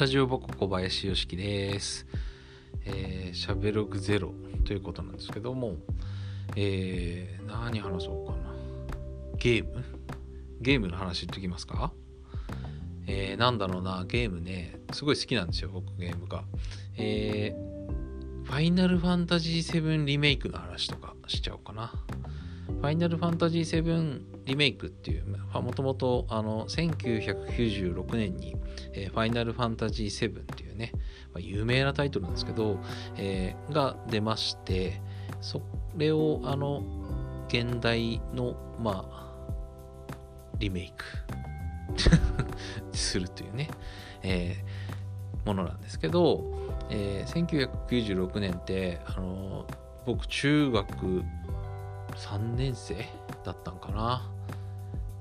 タジオボコ小林よしきです。えー、しゃべログゼロということなんですけども、えー、何話そうかな。ゲーム？ゲームの話言ってきますか？えー、なんだろうな、ゲームね、すごい好きなんですよ、僕ゲームが。えー、ファイナルファンタジー7リメイクの話とかしちゃおうかな。ファイナルファンタジー7リメイクっていう、もともと1996年に、えー、ファイナルファンタジー7っていうね、まあ、有名なタイトルなんですけど、えー、が出まして、それをあの現代の、まあ、リメイク するというね、えー、ものなんですけど、えー、1996年って、あの僕中学3年生だったんかな。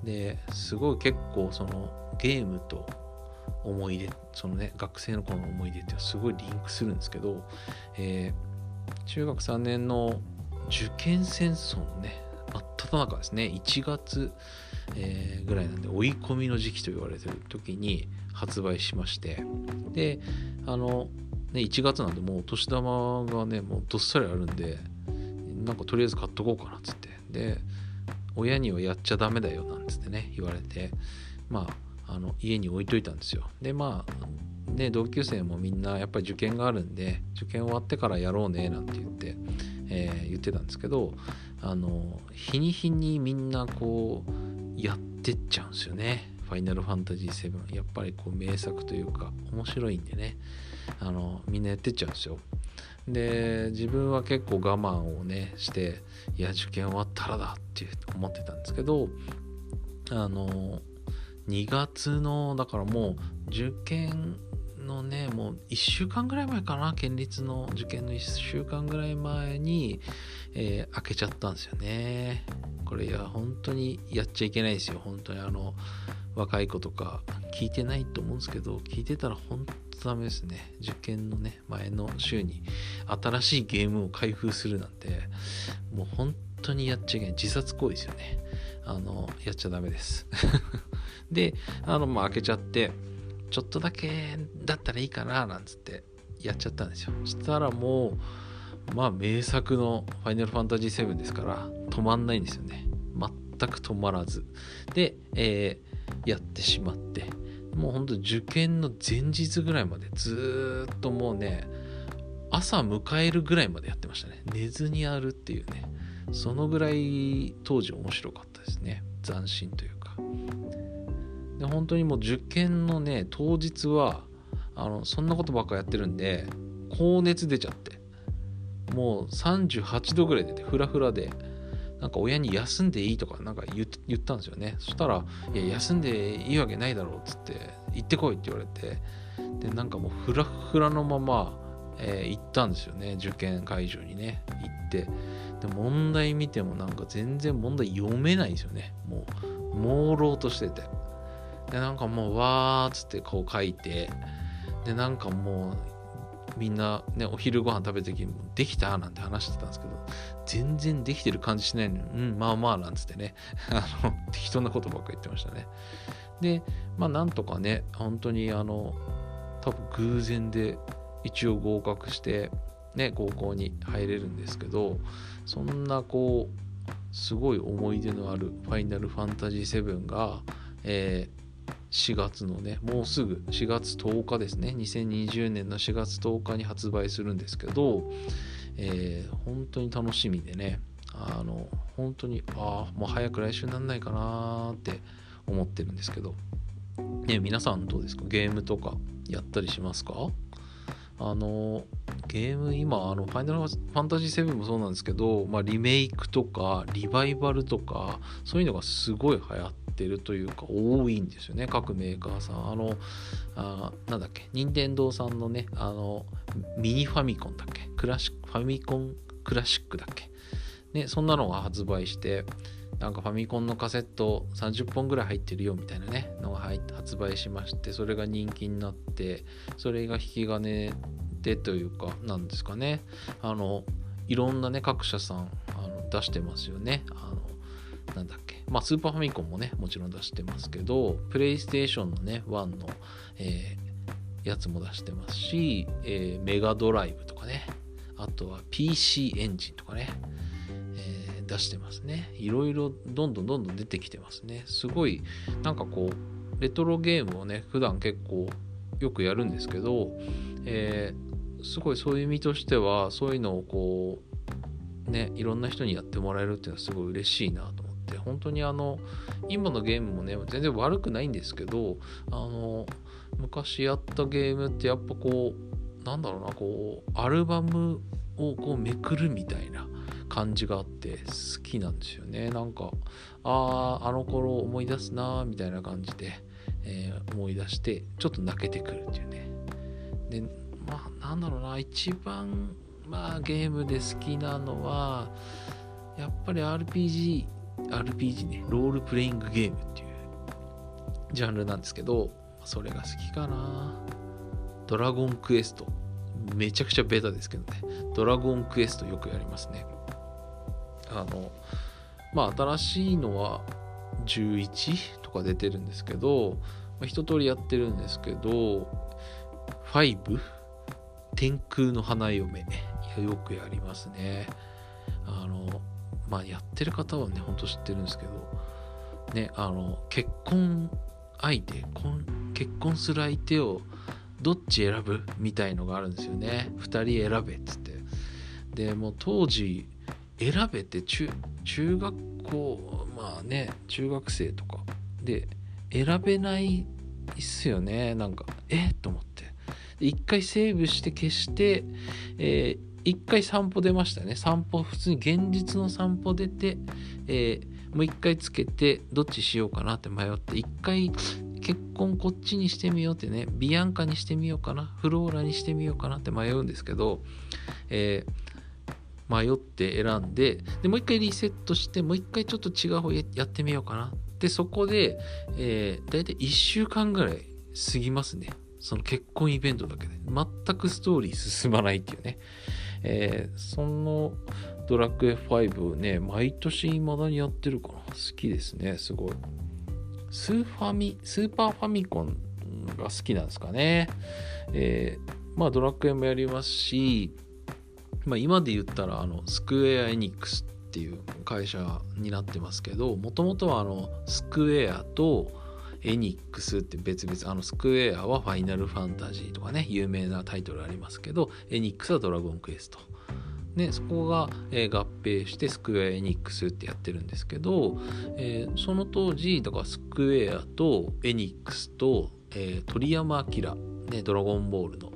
ですごい結構そのゲームと思い出そのね学生の頃の思い出ってすごいリンクするんですけど、えー、中学3年の受験戦争のね真っ只中ですね。1月、えー、ぐらいなんで追い込みの時期と言われてる時に発売しまして。であのね1月なんでもうお年玉がねもうどっさりあるんでなんかとりあえず買っとこうかなっつって。で親にはやっちゃダメだよなんつってね言われてまああの家に置いといたんですよ。でまあね同級生もみんなやっぱり受験があるんで受験終わってからやろうねなんて言って、えー、言ってたんですけどあの日に日にみんなこうやってっちゃうんですよね。ファイナルファンタジー7やっぱりこう名作というか面白いんでね。あのみんなやってっちゃうんですよ。で自分は結構我慢をねしていや受験終わったらだって思ってたんですけどあの2月のだからもう受験のねもう1週間ぐらい前かな県立の受験の1週間ぐらい前に、えー、開けちゃったんですよね。これいや本当にやっちゃいけないですよ。本当にあの若い子とか聞いてないと思うんですけど聞いてたら本当ダメですね。受験のね前の週に新しいゲームを開封するなんてもう本当にやっちゃいけない。自殺行為ですよね。あのやっちゃダメです。であのまあ開けちゃってちょっとだけだったらいいかななんつってやっちゃったんですよ。そしたらもうまあ名作の「ファイナルファンタジー7」ですから止まんないんですよね。全く止まらず。で、えー、やってしまって。もうほんと受験の前日ぐらいまでずっともうね朝迎えるぐらいまでやってましたね。寝ずにやるっていうね。そのぐらい当時面白かったですね。斬新というか。で本当にもう受験のね当日はあのそんなことばっかやってるんで高熱出ちゃって。もう38度ぐらい出てフラフラで。なんか親に休んでいいとかなんか言ったんですよね。そしたら「いや休んでいいわけないだろう」っつって「行ってこい」って言われてでなんかもうフラフラのまま、えー、行ったんですよね。受験会場にね。行って。で問題見てもなんか全然問題読めないんですよね。もう朦朧としてて。でなんかもうわーっつってこう書いて。でなんかもうみんなねお昼ご飯食べた時にできた？なんて話してたんですけど全然できてる感じしないのにうんまあまあなんつってね。あの適当なことばっか言ってましたね。でまあなんとかね本当にあの多分偶然で一応合格してね高校に入れるんですけどそんなこうすごい思い出のある「ファイナルファンタジー7」が、えー4月のねもうすぐ4月10日ですね。2020年の4月10日に発売するんですけど、えー、本当に楽しみでね。あの本当にああもう早く来週になんないかなって思ってるんですけど、ね、皆さんどうですか？ゲームとかやったりしますか？あのゲーム今あのファイナルファンタジー7もそうなんですけど、まあ、リメイクとかリバイバルとかそういうのがすごい流行ってってるというか多いんですよね各メーカーさん。あのあなんだっけ任天堂さんのねあのミニファミコンだっけクラシックファミコンクラシックだっけ。ねそんなのが発売してなんかファミコンのカセット30本ぐらい入ってるよみたいなねのが入発売しましてそれが人気になってそれが引き金でというかなんですかね。あのいろんなね各社さんあの出してますよね。あのなんだっけまあスーパーファミコンもねもちろん出してますけどプレイステーションのね1の、えーやつも出してますし、えー、メガドライブとかねあとは PC エンジンとかね、えー、出してますね。いろいろどんどんどんどん出てきてますね。すごいなんかこうレトロゲームをね普段結構よくやるんですけど、えー、すごいそういう意味としてはそういうのをこうねいろんな人にやってもらえるっていうのはすごい嬉しいなとって本当にあの今のゲームもね全然悪くないんですけどあの昔やったゲームってやっぱこうなんだろうなこうアルバムをこうめくるみたいな感じがあって好きなんですよね。なんかあああの頃思い出すなみたいな感じで、えー、思い出してちょっと泣けてくるっていうね。でまあなんだろうな一番まあゲームで好きなのはやっぱり RPG RPG ね。ロールプレイングゲームっていうジャンルなんですけどそれが好きかな。ドラゴンクエスト。めちゃくちゃベタですけどね。ドラゴンクエストよくやりますね。あのまあ新しいのは11とか出てるんですけど、まあ、一通りやってるんですけど5天空の花嫁。いやよくやりますね。あのまあやってる方はねほんと知ってるんですけどねあの結婚相手結婚する相手をどっち選ぶみたいのがあるんですよね。2人選べっつって。でもう当時選べて中中学校まあね中学生とか。で選べないっすよねなんか。えっと思って。一回セーブして消してえー、一回散歩出ましたね。散歩普通に現実の散歩出て、えーもう一回つけてどっちしようかなって迷って一回結婚こっちにしてみようってねビアンカにしてみようかなフローラにしてみようかなって迷うんですけど、えー、迷って選んででもう一回リセットしてもう一回ちょっと違う方やってみようかなでそこで、えー、大体1週間ぐらい過ぎますね。その結婚イベントだけで。全くストーリー進まないっていうね、えー、そのドラクエ5ね、毎年未だにやってるから好きですね、すごい。スーファミ、スーパーファミコンが好きなんですかね。えー、まあドラクエもやりますし、まあ今で言ったらあのスクエア・エニックスっていう会社になってますけど、もともとはあのスクエアとエニックスって別々、あのスクエアはファイナルファンタジーとかね、有名なタイトルありますけど、エニックスはドラゴンクエスト。ね、そこが、えー、合併してスクエア・エニックスってやってるんですけど、えー、その当時だからスクエアとエニックスと、えー、鳥山明、ね、ドラゴンボールの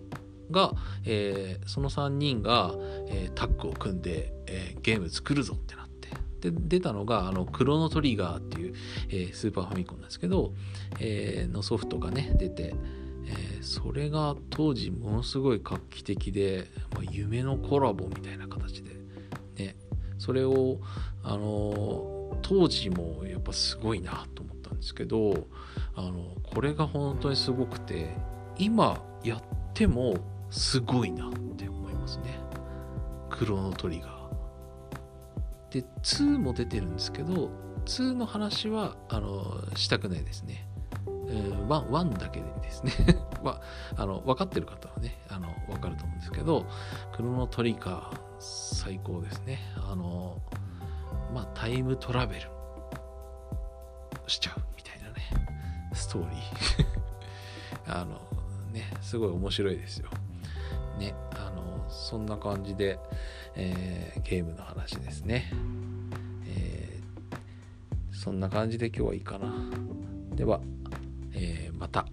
が、え、その3人が、え、タッグを組んで、え、ゲーム作るぞってなってで出たのがあのクロノトリガーっていう、えー、スーパーファミコンなんですけど、えー、のソフトがね出てえー、それが当時ものすごい画期的で、まあ、夢のコラボみたいな形でねそれをあの当時もやっぱすごいなと思ったんですけどあのこれが本当にすごくて今やってもすごいなって思いますね。クロノトリガー。で2も出てるんですけど2の話はあのしたくないですね。えー、1, 1だけでですね。まあ、の分かってる方はねあの分かると思うんですけどクロノトリガー最高ですね。あのまあタイムトラベルしちゃうみたいなねストーリー。あのねすごい面白いですよ。ねあそんな感じで、えー、ゲームの話ですね、えー、そんな感じで今日はいいかな。ではえー、また。